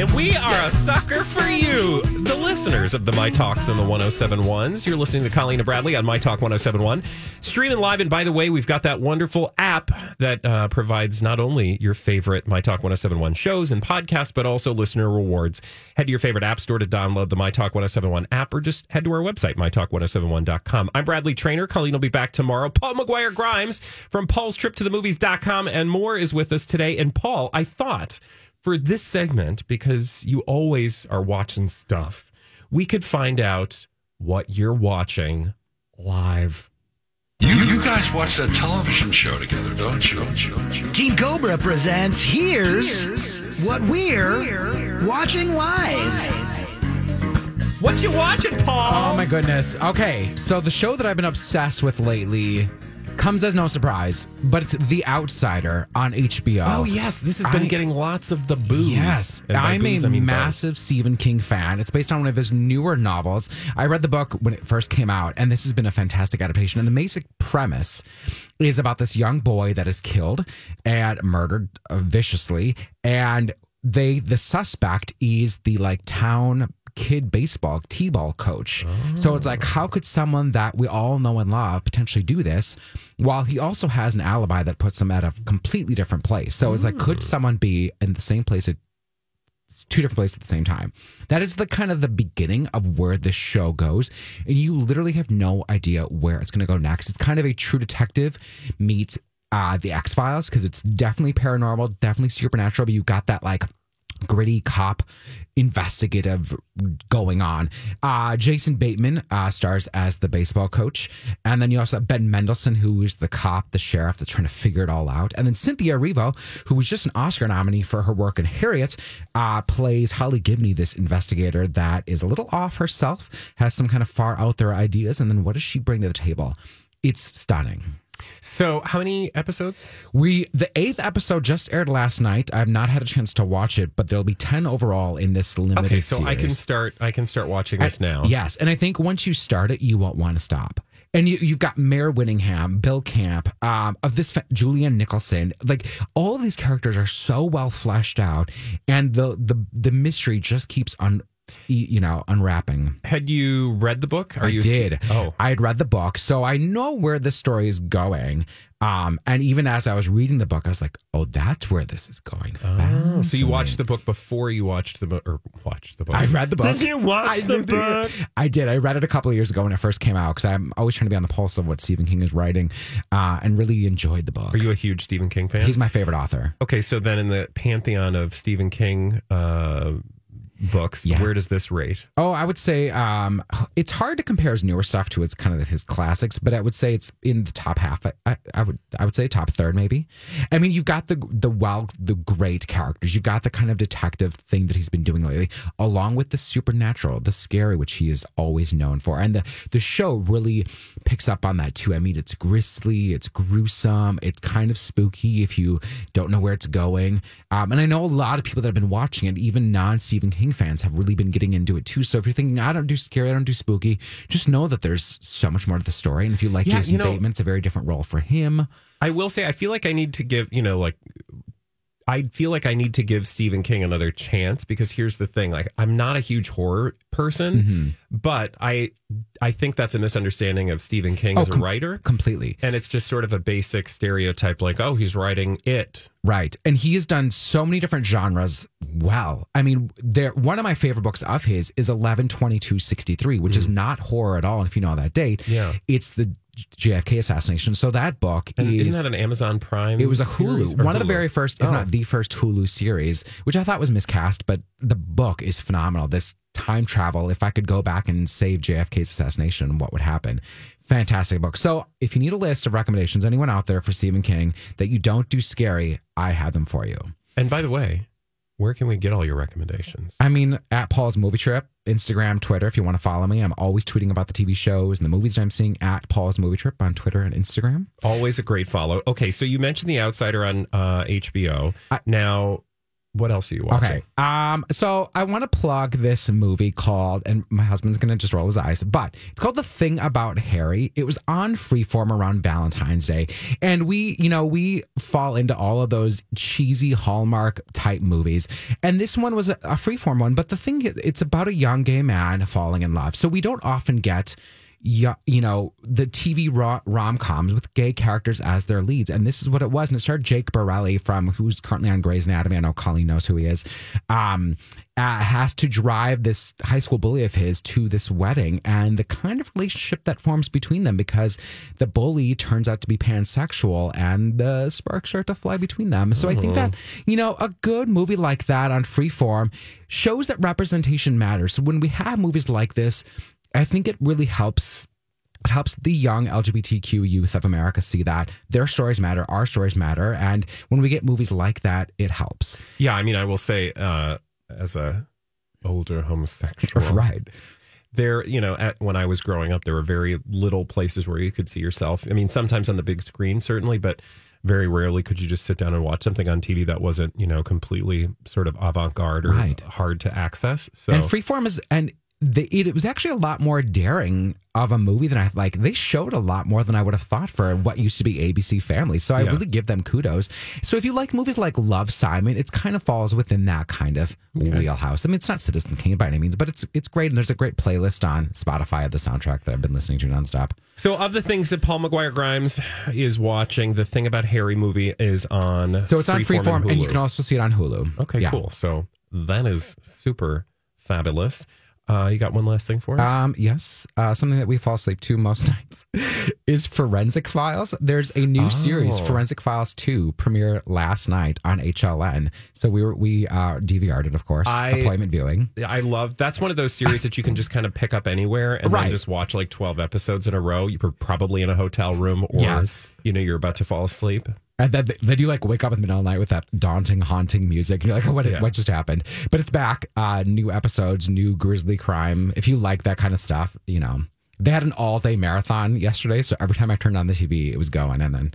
And we are a sucker for you, the listeners of the My Talks and the 1071s. You're listening to Colleen and Bradley on My Talk 1071. Streaming live. And by the way, we've got that wonderful app that uh, provides not only your favorite My Talk 1071 shows and podcasts, but also listener rewards. Head to your favorite app store to download the My Talk 1071 app or just head to our website, mytalk1071.com. I'm Bradley Trainer. Colleen will be back tomorrow. Paul McGuire Grimes from Paul's Trip to the Movies.com and more is with us today. And Paul, I thought for this segment, because you always are watching stuff, we could find out what you're watching live. You, you guys watch that television show together, don't you? Don't you? Don't you? Team Cobra presents Here's, What We're Watching Live. What you watching, Paul? Oh my goodness. Okay, so the show that I've been obsessed with lately comes as no surprise, but it's The Outsider on HBO. Oh yes, this has been I- getting lots of the booze. Yes, I'm booze, a I mean massive Stephen King fan. It's based on one of his newer novels. I read the book when it first came out, and this has been a fantastic adaptation. And the basic premise is about this young boy that is killed and murdered uh, viciously, and they the suspect is the like town kid baseball t-ball coach so it's like how could someone that we all know and love potentially do this while he also has an alibi that puts him at a completely different place so it's like could someone be in the same place at two different places at the same time. That is the kind of the beginning of where this show goes, and you literally have no idea where it's going to go next. It's kind of a True Detective meets uh, the X Files because it's definitely paranormal, definitely supernatural, but you got that like gritty cop investigative going on. Uh, Jason Bateman uh, stars as the baseball coach. And then you also have Ben Mendelsohn, who is the cop, the sheriff that's trying to figure it all out. And then Cynthia Erivo, who was just an Oscar nominee for her work in Harriet, uh, plays Holly Gibney, this investigator that is a little off herself, has some kind of far out there ideas. And then what does she bring to the table? It's stunning. So, how many episodes? We the eighth episode just aired last night. I have not had a chance to watch it, but there'll be ten overall in this limited. Series. Okay, so I can start. I can start watching this now. Yes, and I think once you start it, you won't want to stop. And you, you've got Mare Winningham, Bill Camp, um, of this fa- Julianne Nicholson. Like all of these characters are so well fleshed out, and the the the mystery just keeps on, you know, unwrapping. Had you read the book? Are I you did. Oh, I had read the book, so I know where the story is going. Um, and even as I was reading the book, I was like, "Oh, that's where this is going." Oh, so you watched the book before you watched the book, or watched the book? I read the book. Did you watch I the book? I did. I read it a couple of years ago when it first came out because I'm always trying to be on the pulse of what Stephen King is writing, uh, and really enjoyed the book. Are you a huge Stephen King fan? He's my favorite author. okay, so then in the pantheon of Stephen King uh, books, Yeah. where does this rate? Oh, I would say um, it's hard to compare his newer stuff to his kind of his classics, but I would say it's in the top half. I, I, I would I would say top third maybe. I mean, you've got the the well the great characters. You've got the kind of detective thing that he's been doing lately, along with the supernatural, the scary, which he is always known for. And the the show really picks up on that too. I mean, it's grisly, it's gruesome, it's kind of spooky if you don't know where it's going. Um, and I know a lot of people that have been watching it, even non Stephen King fans, have really been getting into it too. So if you're thinking, I don't do scary, I don't do spooky, just know that there's so much more to the story. And if you like Yeah, Jason you know- Bateman, it's a very different role for him. I will say, I feel like I need to give, you know, like I feel like I need to give Stephen King another chance because here's the thing: like, I'm not a huge horror person, Mm-hmm. but I I think that's a misunderstanding of Stephen King as a Oh, com- writer, completely. and it's just sort of a basic stereotype, like, oh, he's writing it. Right. And he has done so many different genres well. I mean, there one of my favorite books of his is 112263, which is not horror at all. And if you know that date, Mm. Yeah. it's the JFK assassination. So that book And is isn't that an Amazon Prime? it was a? Hulu, one of the very first, if Oh. not the first Hulu series, which I thought was miscast, but the book is phenomenal. This time travel, if I could go back and save JFK's assassination, what would happen? Fantastic book. So if you need a list of recommendations, anyone out there for Stephen King that you don't do scary, I have them for you. And by the way, where can we get all your recommendations? I mean, at Paul's Movie Trip, Instagram, Twitter, if you want to follow me, I'm always tweeting about the TV shows and the movies that I'm seeing at Paul's Movie Trip on Twitter and Instagram. Always a great follow. Okay, so you mentioned The Outsider on uh, HBO. I- now, what else are you watching? Okay. Um, so I want to plug this movie called, and my husband's gonna just roll his eyes, but it's called The Thing About Harry. It was on Freeform around Valentine's Day. And we, you know, we fall into all of those cheesy Hallmark type movies. And this one was a, a freeform one, but the thing it's about a young gay man falling in love. So we don't often get you, know, the TV rom coms with gay characters as their leads. And this is what it was. And it starred Jake Borelli from who's currently on Grey's Anatomy. I know Colleen knows who he is. Um, uh, has to drive this high school bully of his to this wedding and the kind of relationship that forms between them because the bully turns out to be pansexual and the sparks start to fly between them. So I think that, you know, a good movie like that on freeform shows that representation matters. So when we have movies like this, I think it really helps it helps the young LGBTQ youth of America see that their stories matter, our stories matter, and when we get movies like that, it helps. Yeah, I mean, I will say, uh, as a older homosexual, Right. there, you know, at, when I was growing up, there were very little places where you could see yourself. I mean, sometimes on the big screen, certainly, but very rarely could you just sit down and watch something on TV that wasn't, you know, completely sort of avant garde or Right. hard to access. So, And Freeform is and the, it, it was actually a lot more daring of a movie than I like. They showed a lot more than I would have thought for what used to be ABC Family. So I Yeah. really give them kudos. So if you like movies like Love Simon, it's kind of falls within that kind of wheelhouse. I mean, it's not Citizen Kane by any means, but it's it's great. And there's a great playlist on Spotify of the soundtrack that I've been listening to nonstop. so of the things that Paul McGuire Grimes is watching, the thing about Harry movie is on. So it's on Freeform, and, you can also see it on Hulu. Okay, Yeah. cool. So that is super fabulous. Uh, you got one last thing for us? Um, yes, uh, something that we fall asleep to most nights is Forensic Files. There's a new series, Oh. Forensic Files Two, premiere last night on HLN. So we were we uh, DVR'd it, of course, I- appointment viewing. I love that's one of those series that you can just kind of pick up anywhere and Right. then just watch like 12 episodes in a row. You're probably in a hotel room or Yes. you know you're about to fall asleep. And then, then you like wake up in the middle of the night with that daunting, haunting music. And you're like, what, Yeah. what just happened? But it's back. Uh, new episodes, new grisly crime. If you like that kind of stuff, you know, they had an all day marathon yesterday. So every time I turned on the TV, it was going. And then,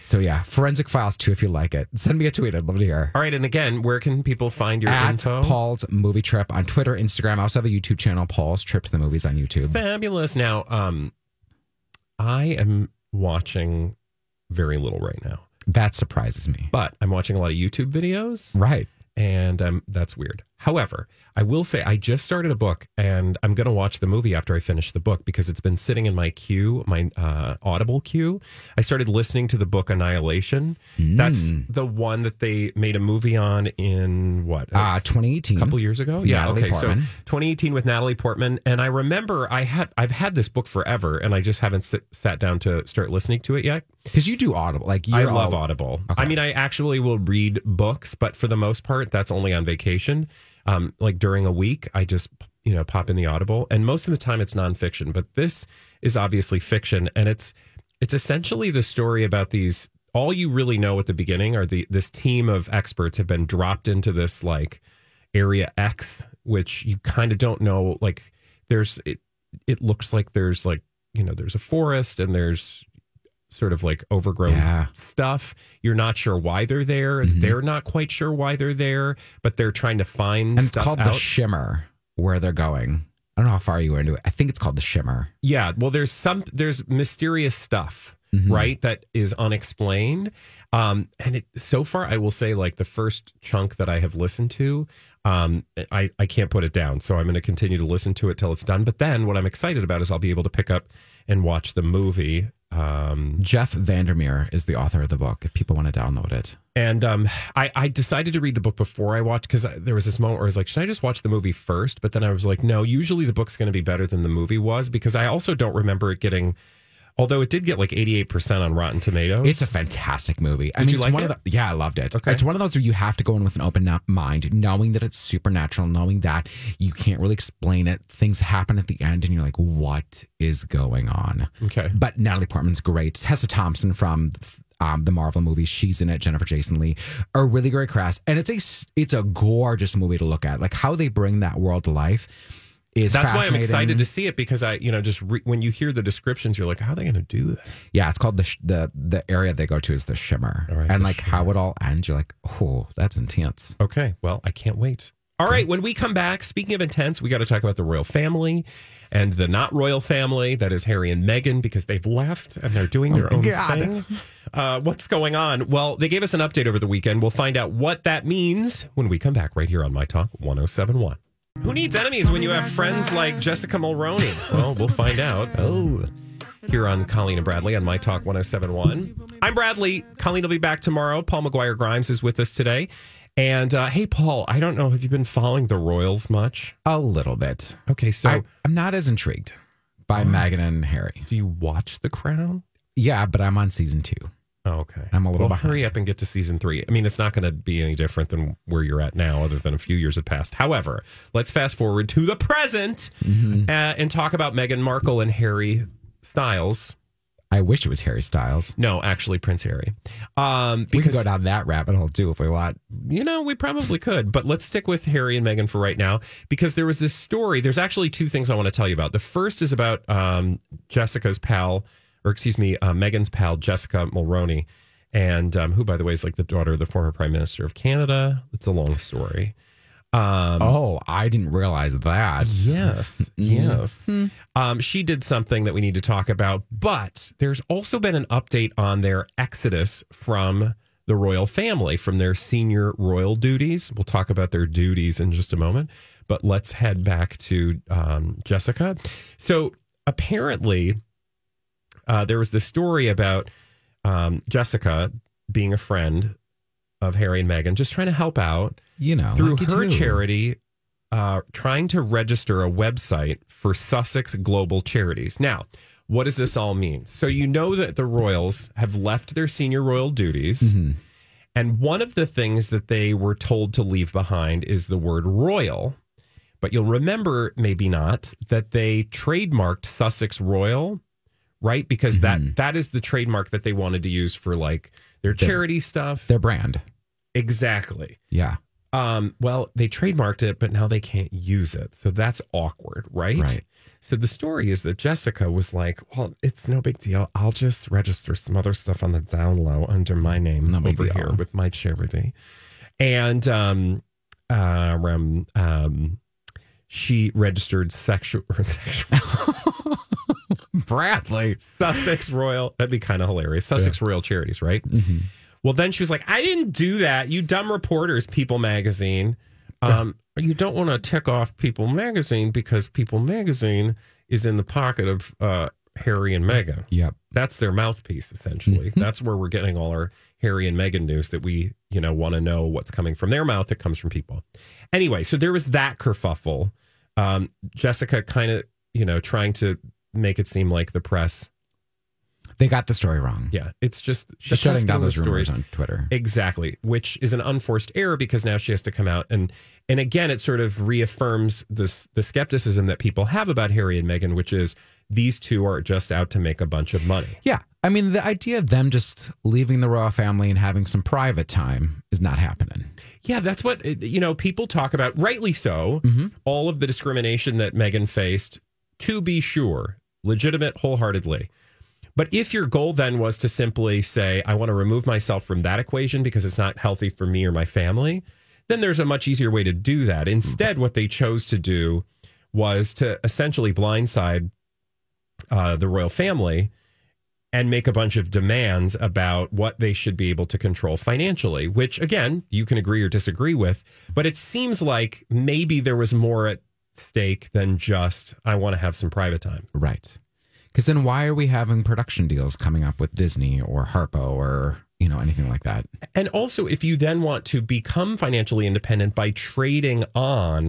so yeah, Forensic Files too, if you like it. Send me a tweet. I'd love to hear. All right, and again, where can people find your At info? Paul's Movie Trip on Twitter, Instagram. I also have a YouTube channel, Paul's Trip to the Movies on YouTube. Fabulous. Now, um I am watching very little right now, That surprises me. but I'm watching a lot of YouTube videos. Right. and um, that's weird. However, I will say I just started a book, and I'm going to watch the movie after I finish the book because it's been sitting in my queue, my uh, Audible queue. I started listening to the book Annihilation. That's the one that they made a movie on in what? Uh, a 2018. couple years ago. Yeah. Natalie okay. Portman. So 2018 with Natalie Portman, and I remember I had I've had this book forever, and I just haven't sit, sat down to start listening to it yet. Because you do Audible. Like I love all- Audible. Okay. I mean, I actually will read books, but for the most part, that's only on vacation. Um, like during a week, I just you know pop in the Audible, and most of the time it's nonfiction. But this is obviously fiction, and it's it's essentially the story about these. All you really know at the beginning are the this team of experts have been dropped into this like area X, which you kind of don't know. Like there's it. It looks like there's like you know there's a forest and there's sort of like overgrown Yeah. stuff. You're not sure why they're there. They're not quite sure why they're there, but they're trying to find And it's called out. the Shimmer, where they're going. I don't know how far you were into it. I think it's called the Shimmer. yeah, well, there's some there's mysterious stuff right? That is unexplained. Um, and it, so far, I will say, like the first chunk that I have listened to, um, I, I can't put it down. So I'm going to continue to listen to it till it's done. But then what I'm excited about is I'll be able to pick up and watch the movie. Um, Jeff Vandermeer is the author of the book. If people want to download it, and um, I, I decided to read the book before I watched because there was this moment where I was like, should I just watch the movie first? But then I was like, no, usually the book's going to be better than the movie was because I also don't remember it getting, although it did get like 88% on Rotten Tomatoes. it's a fantastic movie. I Did mean, you it's like one it? Of the, yeah, I loved it. Okay. It's one of those where you have to go in with an open mind, knowing that it's supernatural, knowing that you can't really explain it. Things happen at the end, and you're like, what is going on? okay. But Natalie Portman's great. Tessa Thompson from um, the Marvel movies, she's in it. Jennifer Jason Lee, a really great cast, and it's a it's a gorgeous movie to look at. Like how they bring that world to life is That's why I'm excited to see it because I, you know, just re- when you hear the descriptions, you're like, how are they going to do that? Yeah, it's called the sh- the the area they go to is the Shimmer, right, and the like how it all ends. You're like, oh, that's intense. Okay. Well, I can't wait. All right. When we come back, speaking of intense, we got to talk about the royal family and the not royal family. That is Harry and Meghan because they've left and they're doing their own thing. Uh, what's going on? Well, they gave us an update over the weekend. We'll find out what that means when we come back right here on My Talk 1071. Who needs enemies when you have friends like Jessica Mulroney? Well, we'll find out. Oh. Here on Colleen and Bradley on My Talk 1071. I'm Bradley. Colleen will be back tomorrow. Paul McGuire Grimes is with us today. And uh, hey, Paul, I don't know. Have you been following the Royals much? A little bit. Okay, so I, I'm not as intrigued by Meghan and Harry. do you watch The Crown? Yeah, but I'm on season two. Oh, okay. I'm a little well, behind. hurry up and get to season three. I mean, it's not going to be any different than where you're at now, other than a few years have passed. However, let's fast forward to the present Mm-hmm. uh, and talk about Meghan Markle and Harry Styles. I wish it was Harry Styles. No, actually, Prince Harry. Um, We because can go down that rabbit hole too if we want. you know, we probably could, but let's stick with Harry and Meghan for right now because there was this story. There's actually two things I want to tell you about. The first is about um, Jessica's pal, or excuse me, uh, Meghan's pal, Jessica Mulroney, and um, who, by the way, is like the daughter of the former Prime Minister of Canada. It's a long story. Um, Oh, I didn't realize that. Yes, yes. Um, she did something that we need to talk about, but there's also been an update on their exodus from the royal family, from their senior royal duties. We'll talk about their duties in just a moment, but let's head back to um, Jessica. So apparently, uh, there was this story about um, Jessica being a friend of Harry and Meghan, just trying to help out You know, through lucky her charity uh, trying to register a website for Sussex Global Charities. Now, what does this all mean? So, you know that the Royals have left their senior royal duties. Mm-hmm. And one of the things that they were told to leave behind is the word royal. But you'll remember, maybe not, that they trademarked Sussex Royal, right? Because Mm-hmm. that that is the trademark that they wanted to use for like their charity stuff. Their brand. Exactly. Yeah. Um, well, they trademarked it, but now they can't use it. So that's awkward, right? Right. So the story is that Jessica was like, Well, it's no big deal. I'll just register some other stuff on the down low under my name No over deal. here with my charity. And um uh, um, um she registered sexual, sexual Bradley. Sussex Royal. That'd be kind of hilarious. Sussex Royal Charities, right? Well, then she was like, I didn't do that. You dumb reporters, People Magazine. Um, You don't want to tick off People Magazine because People Magazine is in the pocket of uh, Harry and Meghan. Yep. That's their mouthpiece, essentially. That's where we're getting all our Harry and Meghan news that we, you know, want to know what's coming from their mouth that comes from people. Anyway, so there was that kerfuffle. Um, Jessica kind of, you know, trying to make it seem like the press They got the story wrong. yeah, it's just She's shutting down those rumors stories. on Twitter. Exactly, which is an unforced error because now she has to come out and and again it sort of reaffirms this the skepticism that people have about Harry and Meghan, which is these two are just out to make a bunch of money. Yeah. I mean, the idea of them just leaving the royal family and having some private time is not happening. Yeah, that's what you know. People talk about, rightly so, mm-hmm. all of the discrimination that Meghan faced. To be sure, legitimate, wholeheartedly. But if your goal then was to simply say, I want to remove myself from that equation because it's not healthy for me or my family, then there's a much easier way to do that. Instead, what they chose to do was to essentially blindside uh, the royal family and make a bunch of demands about what they should be able to control financially, which again, you can agree or disagree with. But it seems like maybe there was more at stake than just, I want to have some private time. Right. Because then why are we having production deals coming up with Disney or Harpo or, you know, anything like that? And also, if you then want to become financially independent by trading on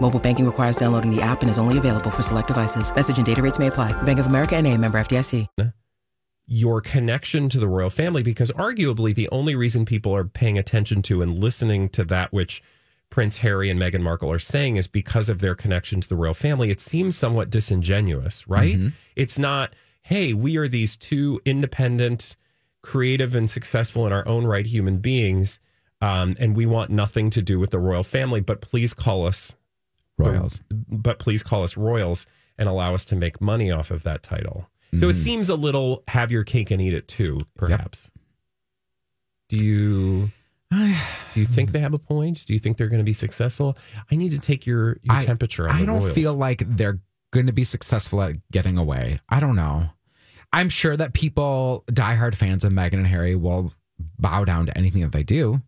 Mobile banking requires downloading the app and is only available for select devices. Message and data rates may apply. Bank of America and a member FDIC. your connection to the royal family because arguably the only reason people are paying attention to and listening to that which Prince Harry and Meghan Markle are saying is because of their connection to the royal family. It seems somewhat disingenuous, right? It's not, hey, we are these two independent, creative, and successful in our own right human beings, um, and we want nothing to do with the royal family, but please call us Royals. but please call us royals and allow us to make money off of that title. So it mm. seems a little have your cake and eat it too, perhaps. Do you do you think they have a point? Do you think they're going to be successful? I need to take your, your I- temperature on I don't royals. feel like they're going to be successful at getting away. I don't know. I'm sure that people, diehard fans of Meghan and Harry, will bow down to anything that they do.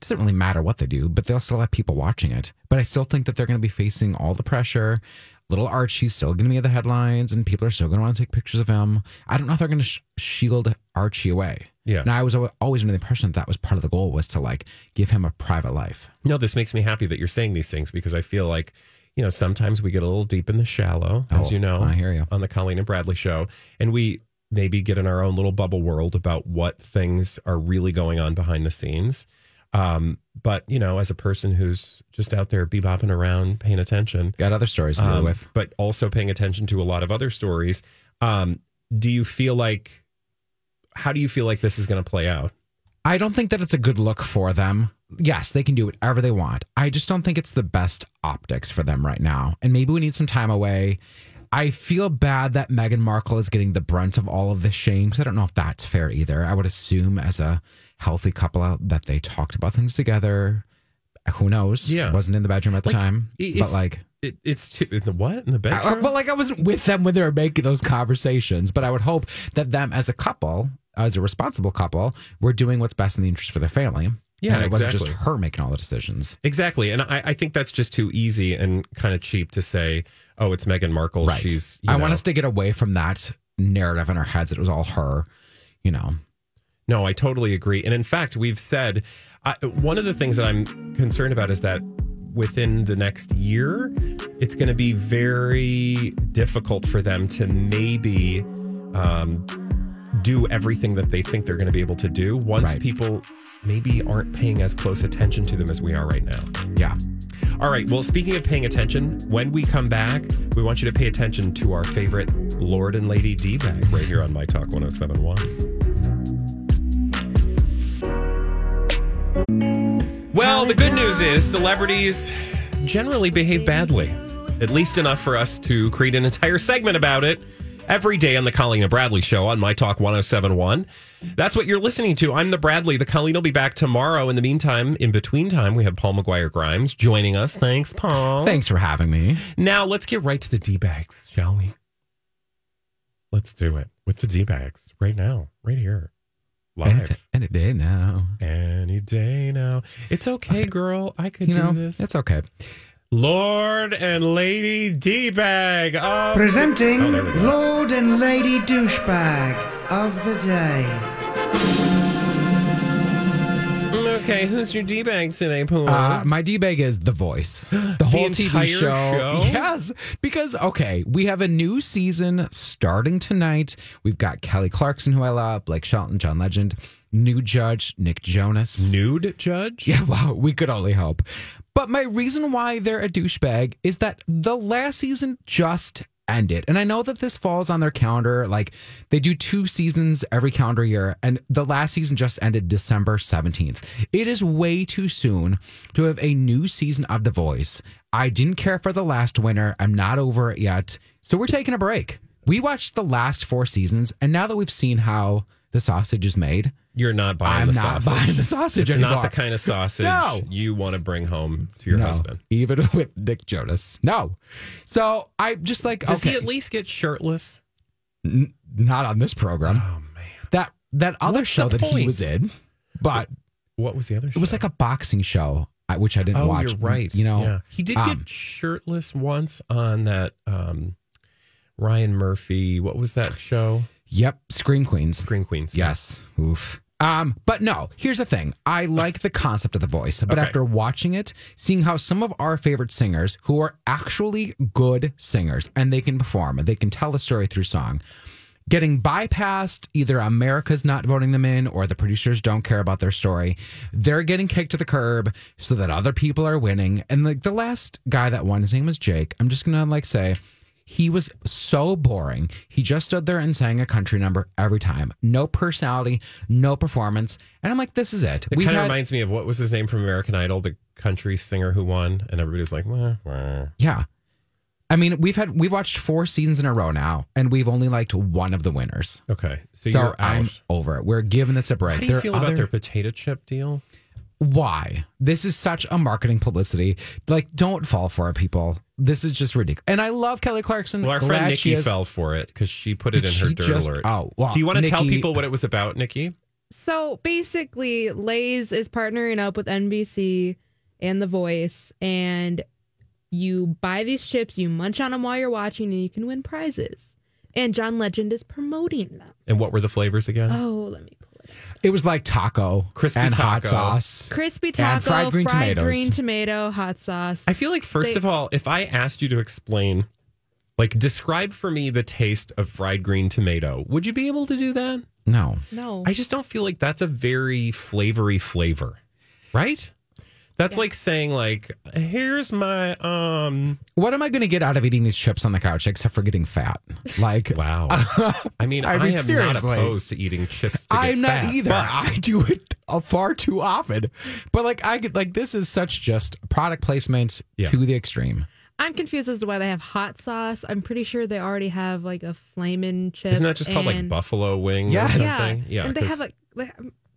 It doesn't really matter what they do, but they'll still have people watching it. But I still think that they're going to be facing all the pressure. Little Archie's still going to be in the headlines, and people are still going to want to take pictures of him. I don't know if they're going to sh- shield Archie away. Yeah. And I was always under the impression that that was part of the goal was to like give him a private life. No, this makes me happy that you're saying these things because I feel like, you know, sometimes we get a little deep in the shallow, as Oh, you know, I hear you. on the Colleen and Bradley show, and we maybe get in our own little bubble world about what things are really going on behind the scenes. Um, but you know, as a person who's just out there bebopping around, paying attention, Got other stories to deal um, with. but also paying attention to a lot of other stories. Um, do you feel like? How do you feel like this is going to play out? I don't think that it's a good look for them. Yes, they can do whatever they want. I just don't think it's the best optics for them right now. And maybe we need some time away. I feel bad that Meghan Markle is getting the brunt of all of this shame because I don't know if that's fair either. I would assume as a healthy couple that they talked about things together. Who knows? Yeah. wasn't in the bedroom at the Like, time, but like. It, it's too, in the what in the I- bedroom? but like I wasn't with them when they were making those conversations. But I would hope that them as a couple, as a responsible couple, were doing what's best in the interest for their family. Yeah, and it wasn't just exactly. her making all the decisions. Exactly. And I, I think that's just too easy and kind of cheap to say, oh, it's Meghan Markle. Right. She's, you I want us to get away from that narrative in our heads that it was all her. You know, No, I totally agree. And in fact, we've said uh, one of the things that I'm concerned about is that within the next year, it's going to be very difficult for them to maybe um, do everything that they think they're going to be able to do once Right. people maybe aren't paying as close attention to them as we are right now. yeah. All right. Well, speaking of paying attention, when we come back, we want you to pay attention to our favorite Lord and Lady D bag right here on My Talk 1071. Well, the good news is celebrities generally behave badly, at least enough for us to create an entire segment about it every day on the Colleen and Bradley show on My Talk 1071. That's what you're listening to. I'm the Bradley. The Colleen will be back tomorrow. In the meantime, in between time, we have Paul McGuire Grimes joining us. Thanks, Paul. Thanks for having me. Now let's get right to the D bags, shall we? Let's do it with the D bags right now, right here, live. t- any day now. Any day now. It's okay, girl. I could You do know, this. it's okay. Lord and Lady D bag of Presenting Oh, there we go. Lord and Lady Douchebag of the Day. Okay, who's your D bag today, Pooh? Uh, my D bag is The Voice. The whole entire TV show. show? Yes. Because, okay, we have a new season starting tonight. We've got Kelly Clarkson, who I love, Blake Shelton, John Legend, new judge, Nick Jonas. Nude judge? Yeah, well, we could only hope. But my reason why they're a douchebag is that the last season just ended. And I know that this falls on their calendar. Like they do two seasons every calendar year, and the last season just ended December 17th. It is way too soon to have a new season of The Voice. I didn't care for the last winner. I'm not over it yet. So we're taking a break. We watched the last four seasons, and now that we've seen how the sausage is made, You're not buying I'm the not sausage. buying the sausage It's anymore. not the kind of sausage No. you want to bring home to your no, husband. even with Nick Jonas. No. So I just like Does okay, he at least get shirtless? Not on this program. Oh man. That that other What's show the that he was in, but What was the other? it was like a boxing show, I- which I didn't Oh, watch. you're right. You know, yeah. he did um, get shirtless once on that um, Ryan Murphy. What was that show? Yep, Scream Queens. Screen Queens. Yes. Oof. Um, but no, here's the thing. I like the concept of the voice, but Okay. after watching it, seeing how some of our favorite singers who are actually good singers and they can perform and they can tell a story through song, getting bypassed, either America's not voting them in or the producers don't care about their story. They're getting kicked to the curb so that other people are winning. And like the last guy that won, his name was Jake. I'm just gonna like say he was so boring. He just stood there and sang a country number every time. No personality, no performance. And I'm like, this is it. It kind of reminds me of what was his name from American Idol, the country singer who won, and everybody's like, wah, wah. Yeah. I mean, we've had we've watched four seasons in a row now, and we've only liked one of the winners. okay, so, So, you're out. I'm over it. We're giving this a break. How do you There feel about other- their potato chip deal? Why? This is such a marketing publicity. Like, don't fall for it, people. This is just ridiculous. And I love Kelly Clarkson. Well, our Glad friend she Nikki is- fell for it because she put it Did in her she dirt just- alert. oh, well, do you want to tell people what it was about, Nikki? So basically, Lay's is partnering up with NBC and The Voice, and you buy these chips, you munch on them while you're watching, and you can win prizes. And John Legend is promoting them. And what were the flavors again? Oh, let me pull it. It was like taco, Crispy and hot sauce. Crispy taco, And fried green tomatoes. green tomato, hot sauce. I feel like first They- of all, if I asked you to explain, like describe for me the taste of fried green tomato, would you be able to do that? No. no. I just don't feel like that's a very flavory flavor, right? That's like saying like, here's my um. What am I going to get out of eating these chips on the couch except for getting fat? Like, Wow. I mean, I I, mean, am seriously. not opposed to eating chips. To I'm not fat, either. but- I do it uh, far too often. But like, I get like this is such just product placement Yeah. to the extreme. I'm confused as to why they have hot sauce. I'm pretty sure they already have like a flamin' chip. Isn't that just called like buffalo wing Yes. or Yeah, something? Yeah. and they 'cause- have like, they-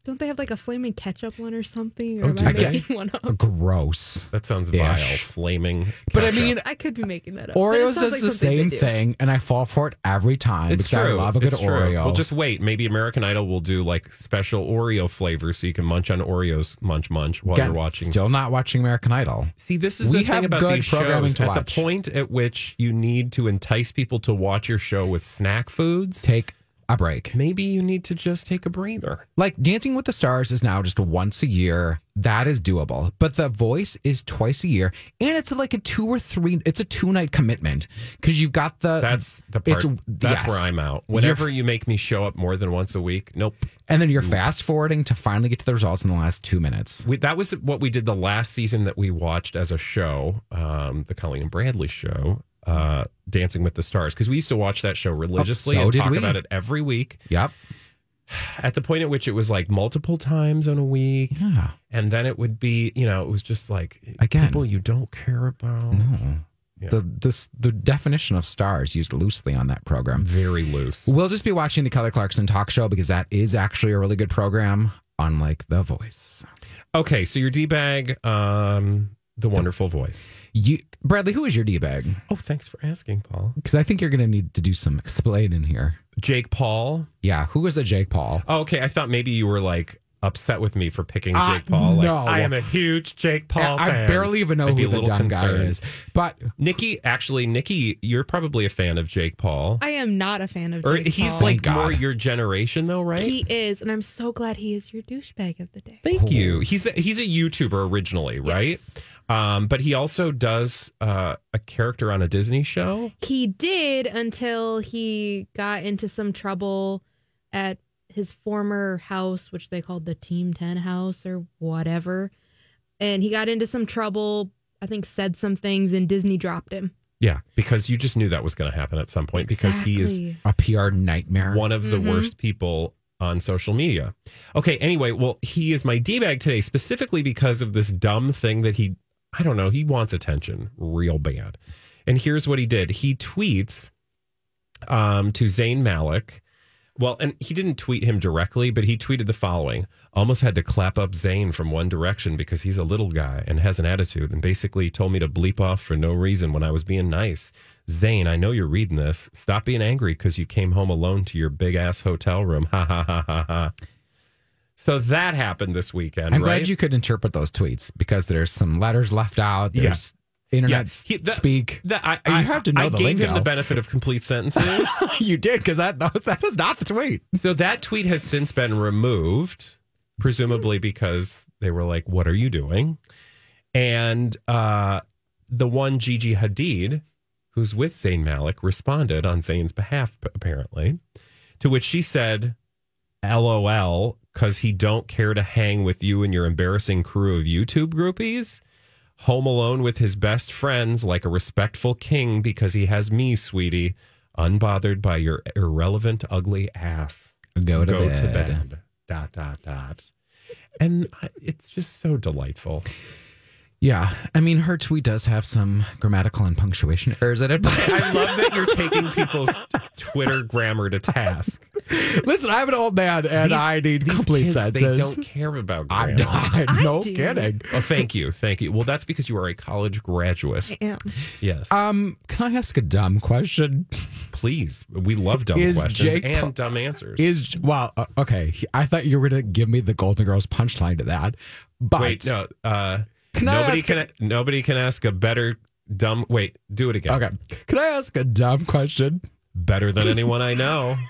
don't they have like a flaming ketchup one or something? Oh, or Oh, am do I they? making one up? Gross. that sounds Ish. vile. Flaming. But I mean, I could be making that up. but it Oreos sounds does like the same do. thing, and I fall for it every time It's because true. I love a good it's true. Oreo. Well, just wait. Maybe American Idol will do like special Oreo flavors so you can munch on Oreos, munch, munch while Again, you're watching. Still not watching American Idol. See, this is We the have thing about good these programming shows. to At watch. the point at which you need to entice people to watch your show with snack foods, Take a break. maybe you need to just take a breather. Like Dancing with the Stars is now just once a year. That is doable. But The Voice is twice a year, and it's like a two or three. It's a two night commitment because you've got the. That's the part. It's- that's yes. where I'm out. Whenever you make me show up more than once a week, nope. and then you're fast forwarding to finally get to the results in the last two minutes. We, that was what we did the last season that we watched as a show, um, the Colleen and Bradley show, uh, Dancing with the Stars, because we used to watch that show religiously Oh, so and talk we. about it every week. Yep. At the point at which it was like multiple times in a week, Yeah. and then it would be, you know, it was just like Again. people you don't care about. Yeah. The this the definition of stars used loosely on that program. Very loose. We'll just be watching the Kelly Clarkson talk show because that is actually a really good program, unlike The Voice. Okay, so your D bag, um, the wonderful voice. You, Bradley, who is your d bag? Oh, thanks for asking, Paul. Because I think you're going to need to do some explaining here. Jake Paul. Yeah, who was the Jake Paul? Oh, okay, I thought maybe you were like upset with me for picking Uh, Jake Paul. Like, no. I am a huge Jake Paul I fan. barely even know I'd who the little dumb guy is. But Nikki, actually, Nikki, you're probably a fan of Jake Paul. I am not a fan of or Jake he's Paul. like Thank more God. your generation, though, right? He is, and I'm so glad he is your douchebag of the day. Thank you. He's a, he's a YouTuber originally, right? Um, but he also does uh, a character on a Disney show. He did until he got into some trouble at his former house, which they called the Team 10 house or whatever. And he got into some trouble, I think said some things, and Disney dropped him. Yeah, because you just knew that was going to happen at some point because he is a PR nightmare. one of the Mhm. worst people on social media. Okay, anyway, well, he is my D bag today specifically because of this dumb thing that he, I don't know, he wants attention real bad. And here's what he did he tweets um, to Zayn Malik. Well, and he didn't tweet him directly, but he tweeted the following Almost had to clap up Zayn from One Direction because he's a little guy and has an attitude, and basically told me to bleep off for no reason when I was being nice. Zayn, I know you're reading this. Stop being angry because you came home alone to your big ass hotel room. Ha ha ha ha ha. So that happened this weekend. I'm right? glad you could interpret those tweets because there's some letters left out. There's internet he- that- speak. that- I, You have to know I the gave him the benefit of complete sentences. you did because that that is not the tweet. So that tweet has since been removed, presumably because they were like, "What are you doing?" And uh, the one Gigi Hadid, who's with Zayn Malik, responded on Zayn's behalf, apparently, to which she said, "LOL," because he don't care to hang with you and your embarrassing crew of YouTube groupies. Home alone with his best friends like a respectful king because he has me, sweetie, unbothered by your irrelevant, ugly ass Go to go bed. to bed. Dot dot dot. And it's just so delightful. Yeah, I mean, her tweet does have some grammatical and punctuation errors in it. But I love that you're taking people's Twitter grammar to task. listen, I'm an old man and These- I need these complete kids, sentences. They don't care about I'm grammar. not. I no do. kidding. Oh, thank you, thank you. Well, that's because you are a college graduate. I am. Yes, Um, can I ask a dumb question? please. We love dumb Is questions Jake and Paul- dumb answers. Is well, uh, okay. I thought you were gonna give me the Golden Girls punchline to that, but Wait, no. Uh, Can I nobody ask can. Nobody can ask a better dumb. Wait, do it again. okay. Can I ask a dumb question? Better than anyone I know.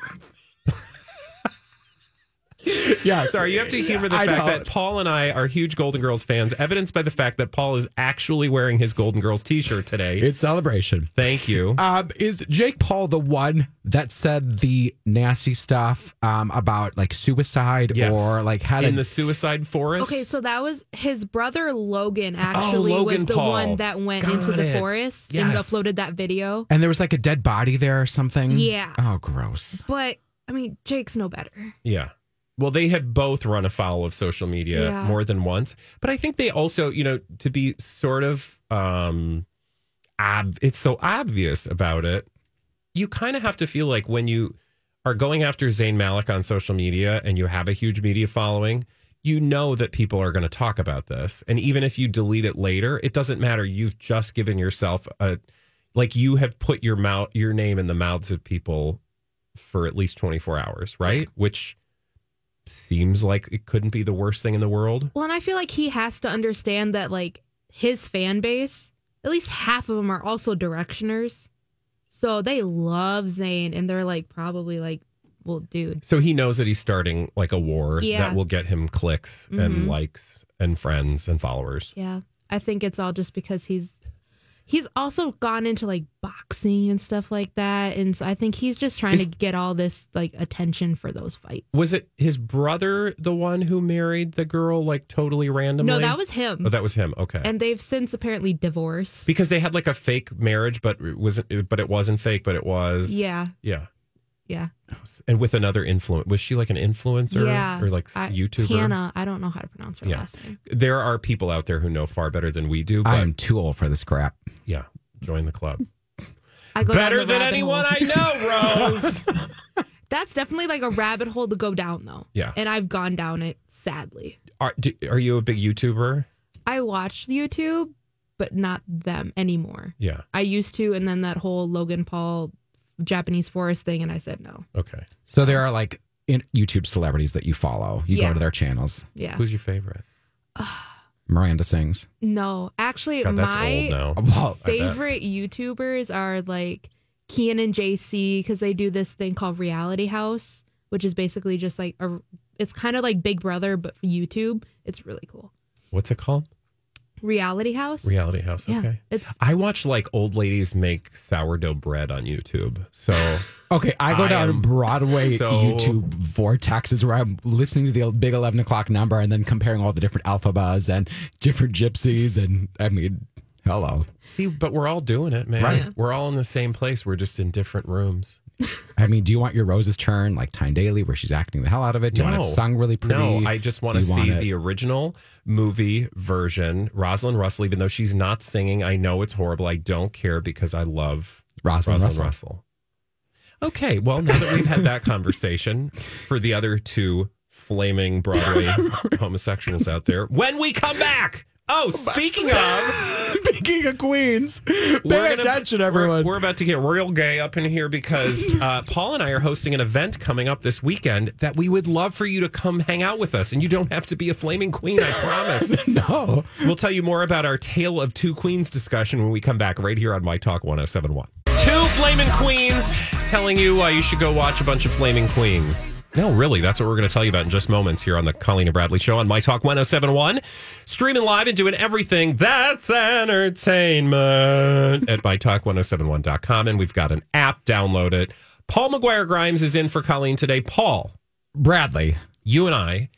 Yes. Sorry, you have to humor the I fact know. that Paul and I are huge Golden Girls fans, evidenced by the fact that Paul is actually wearing his Golden Girls t shirt today. It's celebration. Thank you. Um, is Jake Paul the one that said the nasty stuff um, about like suicide Yes. or like had In a, the suicide forest? Okay, so that was his brother Logan. Actually, Oh, Logan was the Paul. one that went Got into the it. forest and uploaded that video. and there was like a dead body there or something? Yeah. Oh, gross. But I mean, Jake's no better. Yeah. Well, they have both run afoul of social media Yeah. more than once, but I think they also, you know, to be sort of, um, ob- it's so obvious about it. You kind of have to feel like when you are going after Zayn Malik on social media and you have a huge media following, you know that people are going to talk about this. And even if you delete it later, it doesn't matter. You've just given yourself a, like you have put your mouth, your name in the mouths of people for at least 24 hours, right? Which seems like it couldn't be the worst thing in the world. Well, and I feel like he has to understand that, like, his fan base, at least half of them are also directioners. So they love Zayn and they're like, probably like, well, dude. So he knows that he's starting like a war Yeah. that will get him clicks and Mhm. likes and friends and followers. Yeah. I think it's all just because he's. He's also gone into like boxing and stuff like that. And so I think he's just trying Is- to get all this like attention for those fights. Was it his brother the one who married the girl like totally randomly? no, that was him. Oh, that was him. Okay. and they've since apparently divorced. because they had like a fake marriage, but it wasn't. But it wasn't fake. But it was. Yeah. Yeah. Yeah. And with another influence, was she like an influencer yeah. or like I- YouTuber? Tana. I don't know how to pronounce her Yeah. last name. There are people out there who know far better than we do. But I'm too old for this crap. yeah, join the club. I go Better the than anyone hole. I know, Rose. That's definitely like a rabbit hole to go down, though. Yeah. And I've gone down it, sadly. are, do, are you a big YouTuber? I watch YouTube, but not them anymore. Yeah. I used to, and then that whole Logan Paul Japanese forest thing, and I said no. Okay. So there are like in YouTube celebrities that you follow. You Yeah. go to their channels. Yeah. Who's your favorite? Miranda Sings. no, actually, God, that's my old now. Well, bet. favorite YouTubers are like Kian and JC because they do this thing called Reality House, which is basically just like a. It's kind of like Big Brother, but for YouTube. It's really cool. What's it called? Reality House. Reality House. Yeah, Okay. it's I watch like old ladies make sourdough bread on YouTube. So Okay, I go I down am Broadway so- YouTube vortexes where I'm listening to the big 11 o'clock number and then comparing all the different Elphabas and different gypsies. And I mean, hello. see, but we're all doing it, man. Right. We're all in the same place. We're just in different rooms. I mean, do you want your Roses turn like Tyne Daly where she's acting the hell out of it? Do you want it sung really pretty? No, I just want to you want see the original movie version. Rosalind Russell, even though she's not singing, I know it's horrible. I don't care because I love Rosalind Rosalind Russell. Russell. Okay, well, now that we've had that conversation for the other two flaming Broadway homosexuals out there, when we come back. Oh, speaking of, Speaking of queens, pay gonna- attention, we're- everyone. We're, about to get real gay up in here because uh, Paul and I are hosting an event coming up this weekend that we would love for you to come hang out with us. And you don't have to be a flaming queen, I promise. no. we'll tell you more about our Tale of Two Queens discussion when we come back right here on My Talk 1071. Two flaming queens telling you why you should go watch a bunch of flaming queens. No, really, that's what we're going to tell you about in just moments here on the Colleen and Bradley Show on My Talk 1071. Streaming live and doing everything that's entertainment at MyTalk1071.com. And we've got an app, download it. Paul McGuire Grimes is in for Colleen today. Paul, Bradley. you and I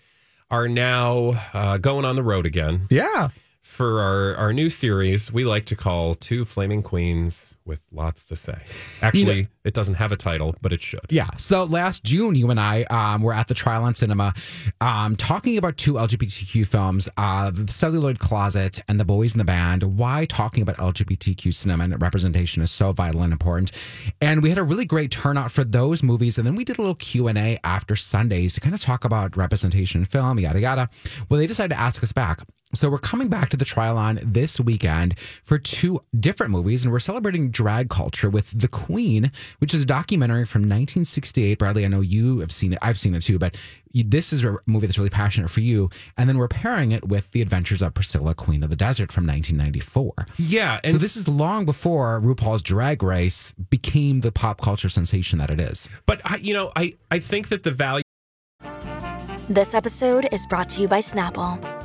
are now uh, going on the road again Yeah. For our, our new series we like to call Two Flaming Queens with Lots to Say. Actually, it doesn't have a title, but it should. Yeah. So last June, you and I um, were at the Trylon Cinema um, talking about two LGBTQ films, uh, The Celluloid Closet and The Boys in the Band. Why talking about LGBTQ cinema and representation is so vital and important. And we had a really great turnout for those movies. And then we did a little Q&A after Sundays to kind of talk about representation in film, yada, yada. Well, they decided to ask us back. So we're coming back to the Trylon this weekend for two different movies, and we're celebrating drag culture with The Queen, which is a documentary from 1968. Bradley, I know you have seen it. I've seen it too, but you, this is a movie that's really passionate for you. And then we're pairing it with The Adventures of Priscilla, Queen of the Desert from 1994. Yeah. So And this is long before RuPaul's Drag Race became the pop culture sensation that it is. but I, you know, I, I think that the value This episode is brought to you by Snapple.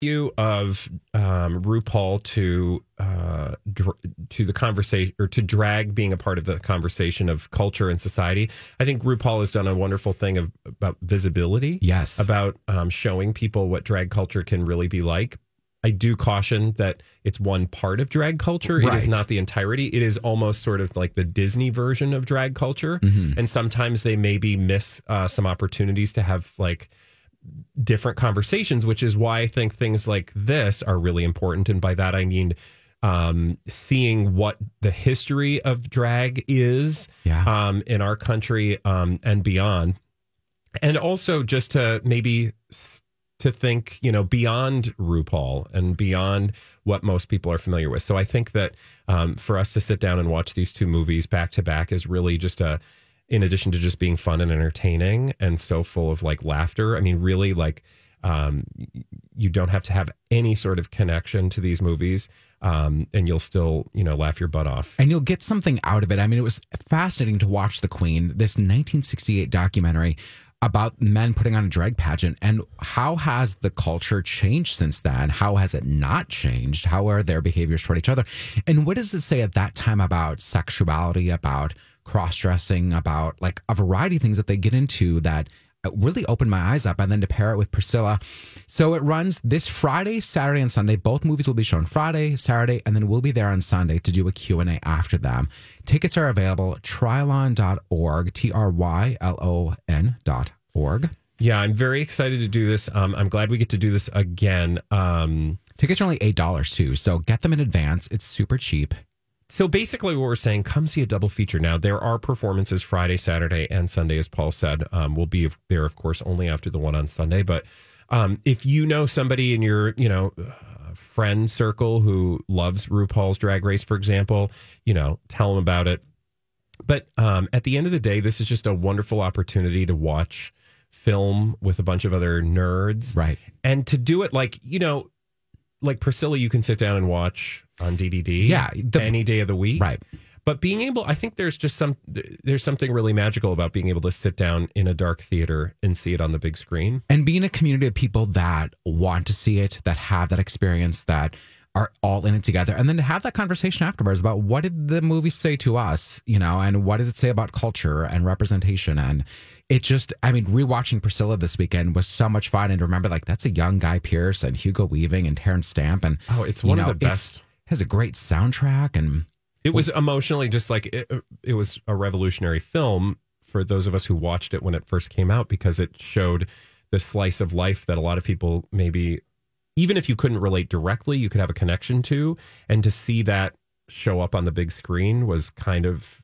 Value of um, RuPaul to uh, dr- to the conversation or to drag being a part of the conversation of culture and society. I think RuPaul has done a wonderful thing of about visibility. Yes. about um, showing people what drag culture can really be like. I do caution that it's one part of drag culture. It is not the entirety. It is almost sort of like the Disney version of drag culture. Mhm. And sometimes they maybe miss uh, some opportunities to have like different conversations, which is why I think things like this are really important. And by that, I mean um, seeing what the history of drag is Yeah. um, in our country um, and beyond. And also just to maybe to think, you know, beyond RuPaul and beyond what most people are familiar with. So I think that um, for us to sit down and watch these two movies back to back is really just a, in addition to just being fun and entertaining and so full of like laughter. I mean, really like um, you don't have to have any sort of connection to these movies, um, and you'll still, you know, laugh your butt off. and you'll get something out of it. I mean, it was fascinating to watch The Queen, this 1968 documentary about men putting on a drag pageant and how has the culture changed since then how has it not changed how are their behaviors toward each other and what does it say at that time about sexuality about cross-dressing about like a variety of things that they get into that really opened my eyes up and then to pair it with priscilla. So it runs this friday saturday and sunday. Both movies will be shown friday saturday and then we'll be there on sunday to do a q&a after them. Tickets are available trylon.org t-r-y-l-o-n dot org. Yeah, I'm very excited to do this. Um, I'm glad we get to do this again. Um, tickets are only $8 too so get them in advance. It's super cheap So basically, what we're saying, come see a double feature. Now, there are performances Friday, Saturday, and Sunday, as Paul said. Um, we'll be there, of course, only after the one on Sunday. But um, if you know somebody in your, you know, uh, friend circle who loves RuPaul's Drag Race, for example, you know, tell them about it. But um, at the end of the day, this is just a wonderful opportunity to watch film with a bunch of other nerds, right? And to do it like you know, like Priscilla, you can sit down and watch on DVD, Yeah, any day of the week, right? But being able, I think there's just some, there's something really magical about being able to sit down in a dark theater and see it on the big screen. and being a community of people that want to see it, that have that experience, that are all in it together, and then to have that conversation afterwards about what did the movie say to us, you know, and what does it say about culture and representation, and it just, I mean, rewatching Priscilla this weekend was so much fun, and to remember like that's a young Guy Pearce and Hugo Weaving and Terence Stamp, and Oh, it's you one of know, the it's- best. Has a great soundtrack, and It was emotionally just like it, it was a revolutionary film for those of us who watched it when it first came out because it showed the slice of life that a lot of people maybe, even if you couldn't relate directly, you could have a connection to. And to see that show up on the big screen was kind of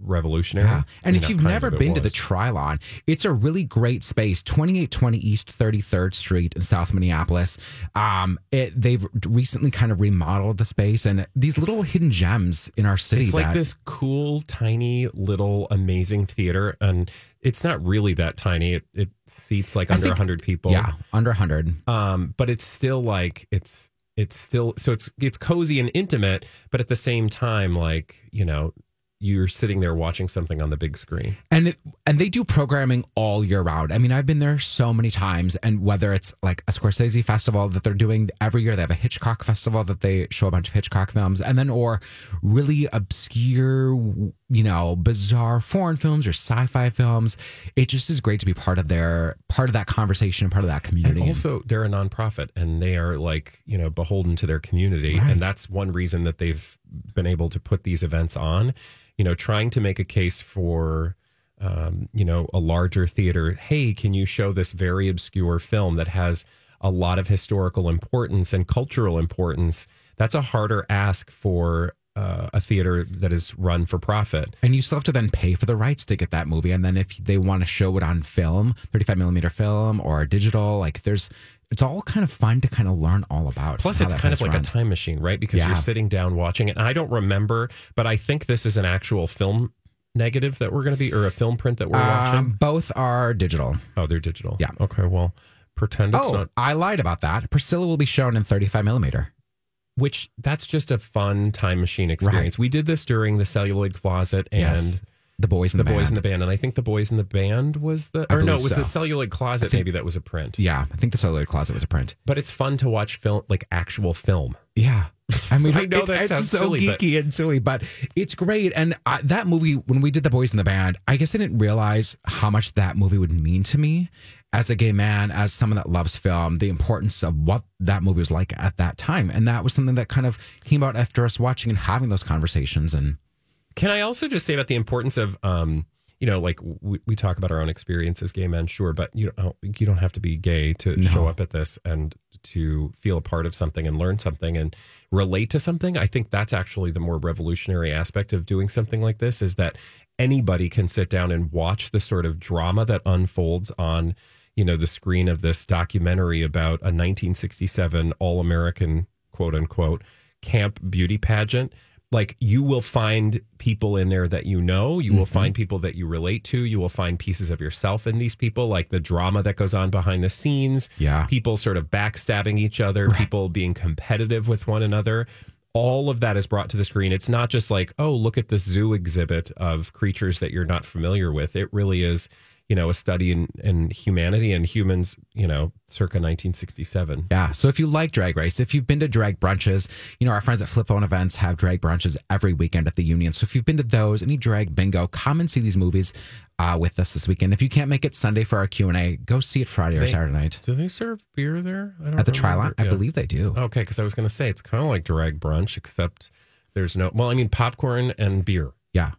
revolutionary. Yeah. And I if you've never been to the. Trylon, it's a really great space, 2820 East 33rd Street in South Minneapolis. Um, it, they've recently kind of remodeled the space and these little hidden gems in our city. It's like this cool, tiny, little, amazing theater, and it's not really that tiny. It, it seats like I under think- hundred people. Yeah, under 100. Um, but it's still like it's it's still so it's it's cozy and intimate, but at the same time, like you know, you're sitting there watching something on the big screen. And it, and they do programming all year round. I mean, I've been there so many times, and whether it's like a Scorsese festival that they're doing every year, they have a Hitchcock festival that they show a bunch of Hitchcock films, and then or really obscure, you know, bizarre foreign films or sci-fi films. It just is great to be part of their part of that conversation, part of that community. And also, they're a nonprofit, and they are like you know beholden to their community, Right. and that's one reason that they've been able to put these events on. You know, trying to make a case for. Um, you know, a larger theater. Hey, can you show this very obscure film that has a lot of historical importance and cultural importance? That's a harder ask for uh, a theater that is run for profit. And you still have to then pay for the rights to get that movie. And then if they want to show it on film, 35 millimeter film or digital, like there's, it's all kind of fun to kind of learn all about. Plus, it's kind of like runs. a time machine, right? Because Yeah. you're sitting down watching it. And I don't remember, but I think this is an actual film negative that we're going to be, or a film print that we're watching. Um, both are digital. Oh, they're digital. Yeah. Okay. Well, pretend it's Oh, not. I lied about that. Priscilla will be shown in 35 millimeter. Which that's just a fun time machine experience. We did this during the celluloid closet and Yes. The boys in the, the, boys band. in the band, and I think the boys in the band was the, I or no, it was the celluloid closet. maybe that was a print. Yeah, I think the celluloid closet was a print. But it's fun to watch film, like actual film. Yeah. I mean, I know it- that sounds so silly, but- geeky and silly, but it's great. And I, that movie, when we did the boys in the band, I guess I didn't realize how much that movie would mean to me as a gay man, as someone that loves film, the importance of what that movie was like at that time. And that was something that kind of came out after us watching and having those conversations. And Can I also just say about the importance of, um, you know, like we, we talk about our own experience as gay men, sure, but you don't you don't have to be gay to No. show up at this and to feel a part of something and learn something and relate to something. I think that's actually the more revolutionary aspect of doing something like this is that anybody can sit down and watch the sort of drama that unfolds on, you know, the screen of this documentary about a 1967 all American quote unquote camp beauty pageant like you will find people in there that you know you will find mm-hmm. people that you relate to you will find pieces of yourself in these people like the drama that goes on behind the scenes Yeah. people sort of backstabbing each other people being competitive with one another. All of that is brought to the screen. It's not just like oh look at this zoo exhibit of creatures that you're not familiar with. It really is you know, a study in, in humanity and humans, you know, circa 1967. Yeah. So if you like drag race, if you've been to drag brunches, you know, our friends at Flip Phone Events have drag brunches every weekend at the Union. So if you've been to those, any drag bingo, come and see these movies uh, with us this weekend. If you can't make it Sunday for our Q&A, go see it Friday or Saturday night. Do they serve beer there? I don't At the. Trylon? I believe they do. Okay, because I was going to say it's kind of like drag brunch, except there's no. Well, I mean, popcorn and beer. Yeah.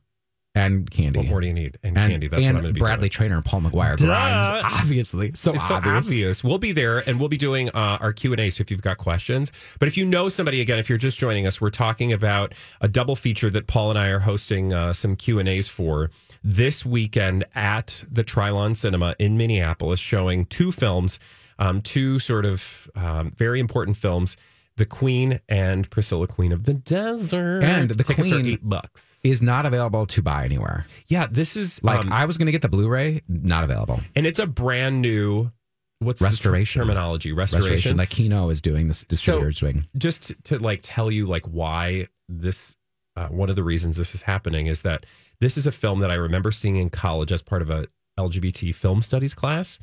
And candy. What more do you need? And, And, candy. That's and what I'm going to be Bradley. Traynor and Paul McGuire. Grimes. Obviously. So it's obvious. so obvious. We'll be there, and we'll be doing uh, our Q and A. So if you've got questions, but if you know somebody, again, if you're just joining us, we're talking about a double feature that Paul and I are hosting uh, some Q and A's for this weekend at the Trylon Cinema in Minneapolis, showing two films, um, two sort of um, very important films. The Queen and Priscilla, Queen of the Desert, And the tickets are Queen eight bucks. is not available to buy anywhere. Yeah, this is Like um, I was going to get the Blu-ray, not available. and it's a brand new what's Restoration. the ter- terminology Restoration, restoration, like Kino is doing, this distributor's doing. just to, to like tell you like why this uh, one of the reasons this is happening is that this is a film that I remember seeing in college as part of a LGBT film studies class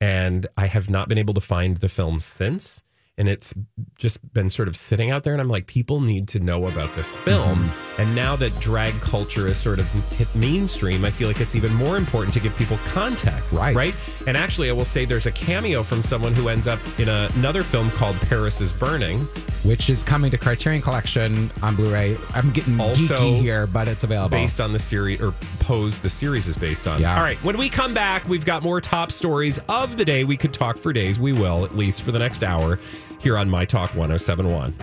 and I have not been able to find the film since and it's just been sort of sitting out there and I'm like people need to know about this film Mm-hmm. and now that drag culture is sort of hit mainstream I feel like it's even more important to give people context Right. right and actually I will say there's a cameo from someone who ends up in a, another film called Paris is Burning which is coming to Criterion Collection on Blu-ray. I'm getting Also geeky here, but it's available. based on the series or pose the series is based on. Yeah. All right, when we come back, we've got more top stories of the day. We could talk for days. We will, at least for the next hour, here on My Talk 1071.